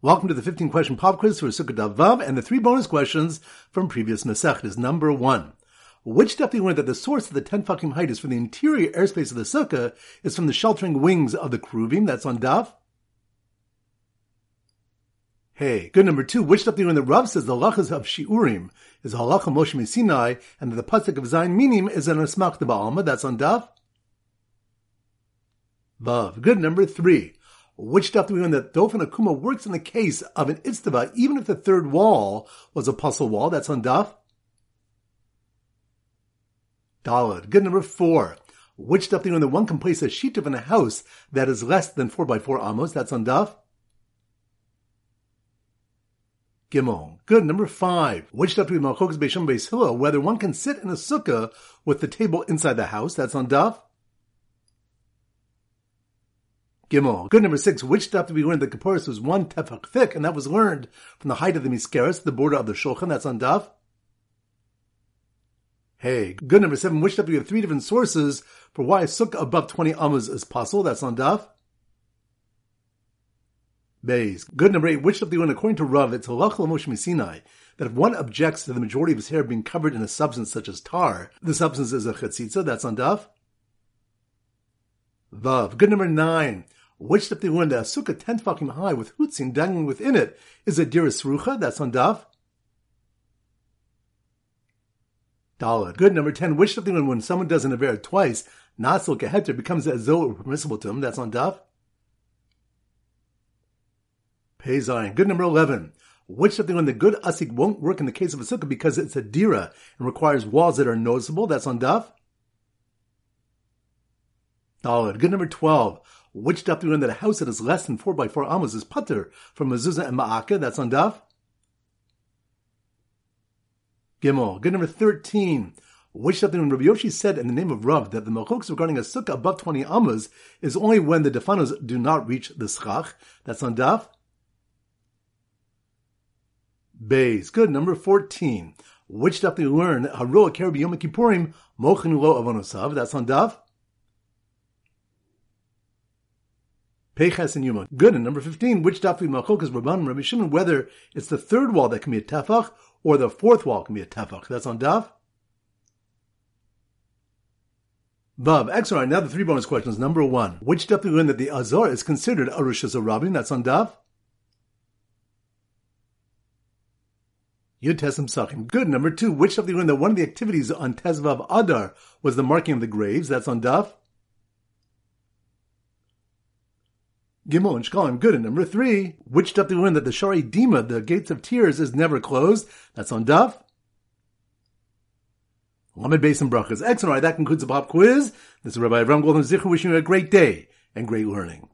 Welcome to the 15 question pop quiz for Sukkot Vav and the three bonus questions from previous Masech is number one. Which daf do you learn that the source of the 10 tefachim height is from the interior airspace of the sukkah is from the sheltering wings of the kruvim? That's on daf. Hey, good number two. Which daf do you learn that Rav says the halachas of shiurim is halacha Moshe Sinai and that the pasuk of Zayin Minim is an asmachta b'alma? That's on daf. Vav. Good number three. Which stuff do we learn that Dofen Akuma works in the case of an Itztava, even if the third wall was a pasul wall? That's on Daf. Dalad. Good number four. Which stuff do we learn that one can place a shituf in a house that is less than four by four amos? That's on Daf. Gimel. Good. Number five. Which stuff do we Beis Hillel, whether one can sit in a sukkah with the table inside the house? That's on Daf. Gimel. Good number six. Which stuff did we learn that Kapporis was one tefach thick, and that was learned from the height of the miskeres, the border of the shulchan. That's on Daf. Hey, good number seven. Which stuff we have three different sources for why sukkah above twenty amas is possible. That's on Daf. Beis. Good number eight. Which stuff do we learn according to Rav? It's halach Sinai that if one objects to the majority of his hair being covered in a substance such as tar, the substance is a chetzitza. That's on Daf. Vav. Good number nine. They learned that a sukkah ten tefachim high with hutzin dangling within it is a dira srucha? That's on Daf. Dalad. Good. Number 10. Which they learned when someone does an aver twice, nasil keheter becomes as though it were permissible to him? That's on Daf. Pei. Good. Number 11. Which they learned the gud asik won't work in the case of a sukkah because it's a dira and requires walls that are noticeable? That's on Daf. Dalad. Good. Number 12. Which daf do we learn that a house that is less than 4 by 4 amos is patur from mezuzah and ma'aka? That's on daf. Gimel. Good number 13. Which daf when Rabbi Yoshi said in the name of Rav that the machlokes regarding a sukkah above 20 amos is only when the dofanos do not reach the schach? That's on daf. Beis. Good. Number 14. Which daf do we learn? Haroah Karabi Yom Kippurim Mochenu Lo Avonosav. That's on daf. Peches and Yoma. Good. And number 15, which dafi malchokas Rabban Rabbi Shimon, whether it's the third wall that can be a tefach or the fourth wall can be a tefach. That's on daf. Vav, excellent. Now the three bonus questions. Number one, which daf we learn that the Azor is considered a Rosh? That's on daf. Yud Tesem Sachim. Good. Number two, which daf we learn that one of the activities on Tezvav Adar was the marking of the graves? That's on daf. Gimel and Shkalim, good. And number three, which daf do we learn that the Sharei Dimah, the gates of tears, is never closed? That's on daf. Lamed Beis and Brachas. Excellent. All right, that concludes the pop quiz. This is Rabbi Avram Golden Zichu wishing you a great day and great learning.